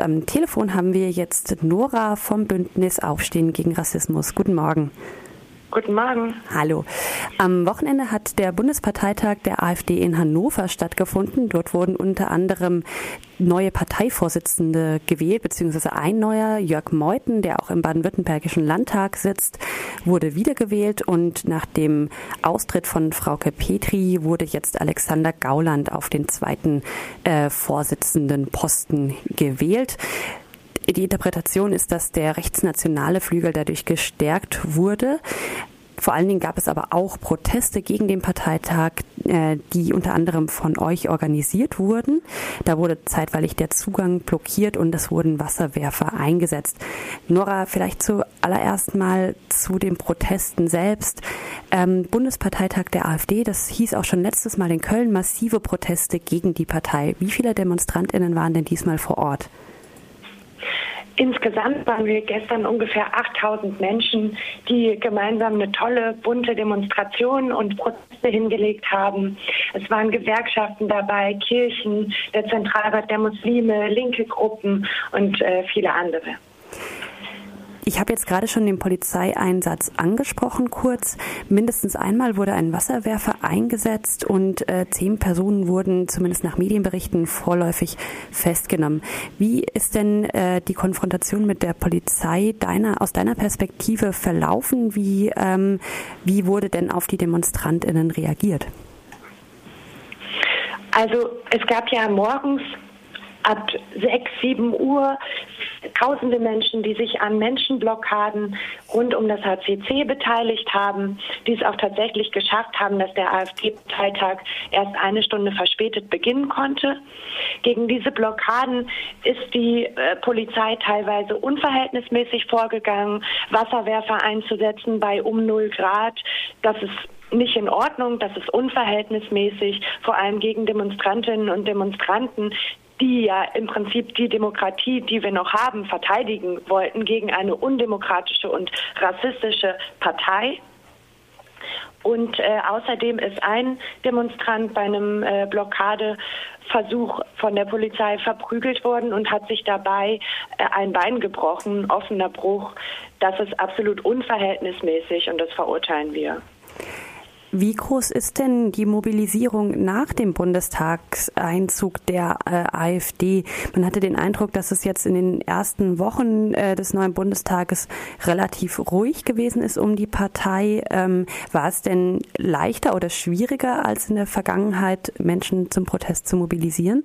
am Telefon haben wir jetzt Nora vom Bündnis Aufstehen gegen Rassismus. Guten Morgen. Guten Morgen. Hallo. Am Wochenende hat der Bundesparteitag der AfD in Hannover stattgefunden. Dort wurden unter anderem neue Parteivorsitzende gewählt, beziehungsweise ein neuer, Jörg Meuthen, der auch im baden-württembergischen Landtag sitzt, wurde wiedergewählt und nach dem Austritt von Frauke Petri wurde jetzt Alexander Gauland auf den zweiten äh, Vorsitzendenposten gewählt. Die Interpretation ist, dass der rechtsnationale Flügel dadurch gestärkt wurde. Vor allen Dingen gab es aber auch Proteste gegen den Parteitag, äh, die unter anderem von euch organisiert wurden. Da wurde zeitweilig der Zugang blockiert und es wurden Wasserwerfer eingesetzt. Nora, vielleicht zuallererst mal zu den Protesten selbst. Ähm, Bundesparteitag der AfD, das hieß auch schon letztes Mal in Köln, massive Proteste gegen die Partei. Wie viele Demonstrantinnen waren denn diesmal vor Ort? Insgesamt waren wir gestern ungefähr 8000 Menschen, die gemeinsam eine tolle, bunte Demonstration und Proteste hingelegt haben. Es waren Gewerkschaften dabei, Kirchen, der Zentralrat der Muslime, linke Gruppen und äh, viele andere. Ich habe jetzt gerade schon den Polizeieinsatz angesprochen kurz. Mindestens einmal wurde ein Wasserwerfer eingesetzt und äh, zehn Personen wurden zumindest nach Medienberichten vorläufig festgenommen. Wie ist denn äh, die Konfrontation mit der Polizei deiner, aus deiner Perspektive verlaufen? Wie, ähm, wie wurde denn auf die DemonstrantInnen reagiert? Also es gab ja morgens ab 6, 7 Uhr tausende Menschen, die sich an Menschenblockaden rund um das HCC beteiligt haben, die es auch tatsächlich geschafft haben, dass der AfD-Parteitag erst eine Stunde verspätet beginnen konnte. Gegen diese Blockaden ist die äh, Polizei teilweise unverhältnismäßig vorgegangen, Wasserwerfer einzusetzen bei um 0 Grad. Das ist nicht in Ordnung, das ist unverhältnismäßig, vor allem gegen Demonstrantinnen und Demonstranten, die ja im Prinzip die Demokratie, die wir noch haben, verteidigen wollten gegen eine undemokratische und rassistische Partei. Und äh, außerdem ist ein Demonstrant bei einem äh, Blockadeversuch von der Polizei verprügelt worden und hat sich dabei äh, ein Bein gebrochen, offener Bruch. Das ist absolut unverhältnismäßig und das verurteilen wir. Wie groß ist denn die Mobilisierung nach dem Bundestagseinzug der äh, AfD? Man hatte den Eindruck, dass es jetzt in den ersten Wochen äh, des neuen Bundestages relativ ruhig gewesen ist um die Partei. Ähm, war es denn leichter oder schwieriger als in der Vergangenheit, Menschen zum Protest zu mobilisieren?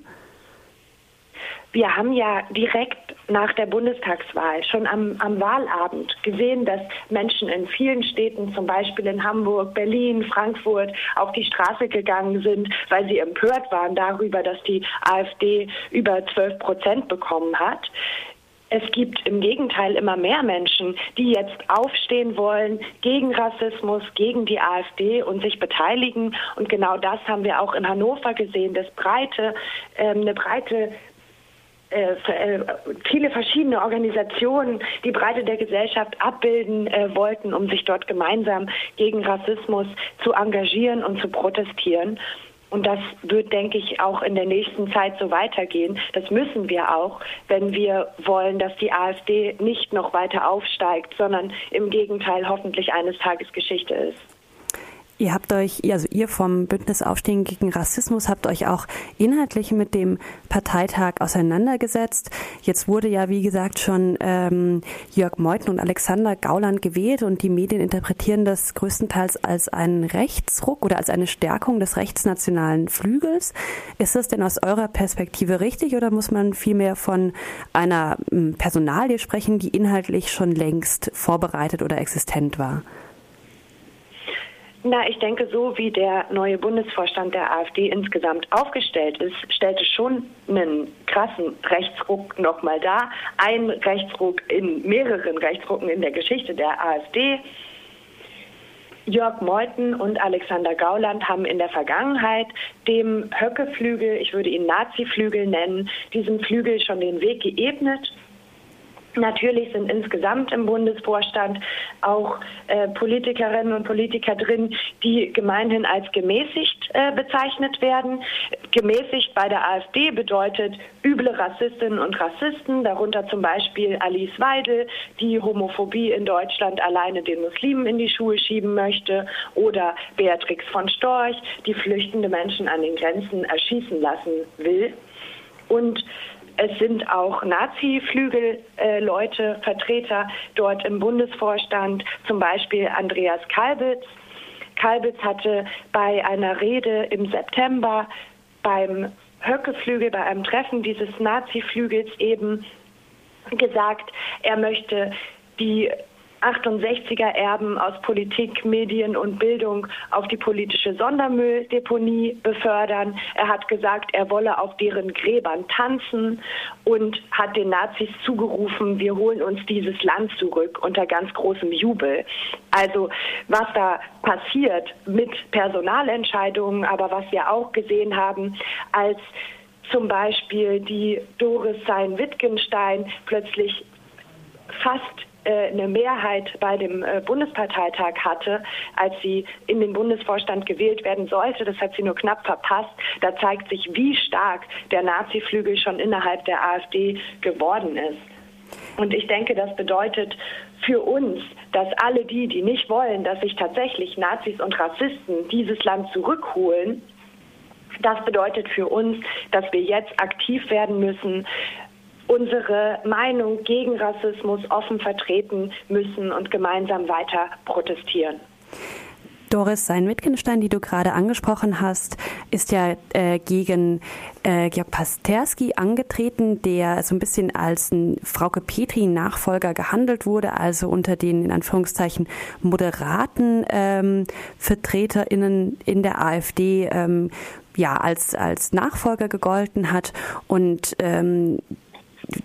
Wir haben ja direkt nach der Bundestagswahl schon am, am, Wahlabend gesehen, dass Menschen in vielen Städten, zum Beispiel in Hamburg, Berlin, Frankfurt, auf die Straße gegangen sind, weil sie empört waren darüber, dass die AfD über 12 Prozent bekommen hat. Es gibt im Gegenteil immer mehr Menschen, die jetzt aufstehen wollen gegen Rassismus, gegen die AfD und sich beteiligen. Und genau das haben wir auch in Hannover gesehen, dass breite, ähm, eine breite äh, äh, viele verschiedene Organisationen die Breite der Gesellschaft abbilden äh, wollten, um sich dort gemeinsam gegen Rassismus zu engagieren und zu protestieren. Und das wird, denke ich, auch in der nächsten Zeit so weitergehen. Das müssen wir auch, wenn wir wollen, dass die AfD nicht noch weiter aufsteigt, sondern im Gegenteil hoffentlich eines Tages Geschichte ist. Ihr habt euch, also ihr vom Bündnis Aufstehen gegen Rassismus habt euch auch inhaltlich mit dem Parteitag auseinandergesetzt. Jetzt wurde ja, wie gesagt, schon ähm, Jörg Meuthen und Alexander Gauland gewählt und die Medien interpretieren das größtenteils als einen Rechtsruck oder als eine Stärkung des rechtsnationalen Flügels. Ist das denn aus eurer Perspektive richtig oder muss man vielmehr von einer hm, Personalie sprechen, die inhaltlich schon längst vorbereitet oder existent war? Na, ich denke, so wie der neue Bundesvorstand der AfD insgesamt aufgestellt ist, stellte schon einen krassen Rechtsruck nochmal dar. Ein Rechtsruck in mehreren Rechtsrucken in der Geschichte der AfD. Jörg Meuthen und Alexander Gauland haben in der Vergangenheit dem Höcke-Flügel, ich würde ihn Nazi-Flügel nennen, diesem Flügel schon den Weg geebnet. Natürlich sind insgesamt im Bundesvorstand auch äh, Politikerinnen und Politiker drin, die gemeinhin als gemäßigt äh, bezeichnet werden. Gemäßigt bei der AfD bedeutet üble Rassistinnen und Rassisten, darunter zum Beispiel Alice Weidel, die Homophobie in Deutschland alleine den Muslimen in die Schuhe schieben möchte, oder Beatrix von Storch, die flüchtende Menschen an den Grenzen erschießen lassen will. Und es sind auch Nazi-Flügelleute, äh, Vertreter dort im Bundesvorstand, zum Beispiel Andreas Kalbitz. Kalbitz hatte bei einer Rede im September beim Höckeflügel, bei einem Treffen dieses Nazi-Flügels eben gesagt, er möchte die 68er Erben aus Politik, Medien und Bildung auf die politische Sondermülldeponie befördern. Er hat gesagt, er wolle auf deren Gräbern tanzen und hat den Nazis zugerufen, wir holen uns dieses Land zurück unter ganz großem Jubel. Also was da passiert mit Personalentscheidungen, aber was wir auch gesehen haben, als zum Beispiel die Doris Sein-Wittgenstein plötzlich fast äh, eine Mehrheit bei dem äh, Bundesparteitag hatte, als sie in den Bundesvorstand gewählt werden sollte. Das hat sie nur knapp verpasst. Da zeigt sich, wie stark der Nazi-Flügel schon innerhalb der AfD geworden ist. Und ich denke, das bedeutet für uns, dass alle die, die nicht wollen, dass sich tatsächlich Nazis und Rassisten dieses Land zurückholen, das bedeutet für uns, dass wir jetzt aktiv werden müssen, unsere Meinung gegen Rassismus offen vertreten müssen und gemeinsam weiter protestieren. Doris Sein-Wittgenstein, die du gerade angesprochen hast, ist ja äh, gegen äh, Georg Pasterski angetreten, der so ein bisschen als ein Frauke Petri-Nachfolger gehandelt wurde, also unter den in Anführungszeichen moderaten ähm, VertreterInnen in der AfD ähm, ja als als Nachfolger gegolten hat und ähm,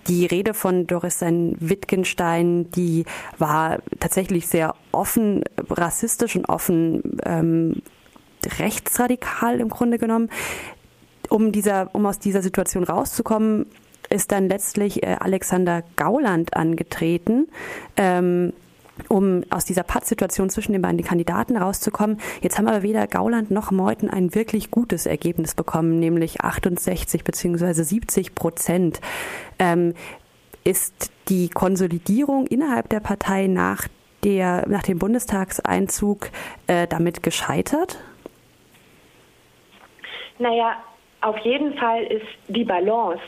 die Rede von Doris Wittgenstein, die war tatsächlich sehr offen rassistisch und offen ähm, rechtsradikal im Grunde genommen. Um, dieser, um aus dieser Situation rauszukommen, ist dann letztlich äh, Alexander Gauland angetreten. Ähm, um aus dieser Pattsituation zwischen den beiden Kandidaten rauszukommen. Jetzt haben aber weder Gauland noch Meuthen ein wirklich gutes Ergebnis bekommen, nämlich 68 beziehungsweise 70 Prozent. Ähm, ist die Konsolidierung innerhalb der Partei nach, der, nach dem Bundestagseinzug äh, damit gescheitert? Naja, auf jeden Fall ist die Balance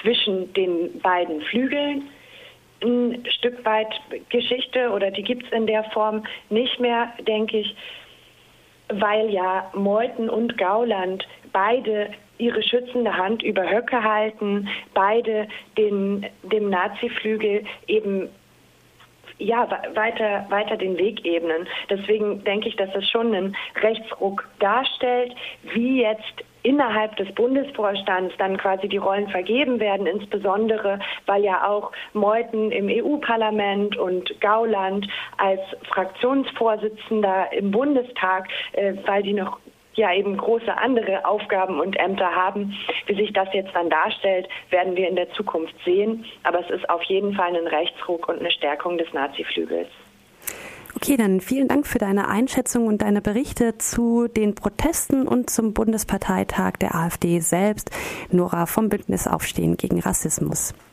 zwischen den beiden Flügeln ein Stück weit Geschichte oder die gibt es in der Form nicht mehr, denke ich, weil ja Meuthen und Gauland beide ihre schützende Hand über Höcke halten, beide den, dem Nazi-Flügel eben ja, weiter, weiter den Weg ebnen. Deswegen denke ich, dass das schon einen Rechtsruck darstellt, wie jetzt innerhalb des Bundesvorstands dann quasi die Rollen vergeben werden, insbesondere weil ja auch Meuthen im EU-Parlament und Gauland als Fraktionsvorsitzender im Bundestag, äh, weil die noch ja eben große andere Aufgaben und Ämter haben. Wie sich das jetzt dann darstellt, werden wir in der Zukunft sehen. Aber es ist auf jeden Fall ein Rechtsruck und eine Stärkung des Naziflügels. Okay, dann vielen Dank für deine Einschätzung und deine Berichte zu den Protesten und zum Bundesparteitag der AfD selbst. Nora vom Bündnis Aufstehen gegen Rassismus.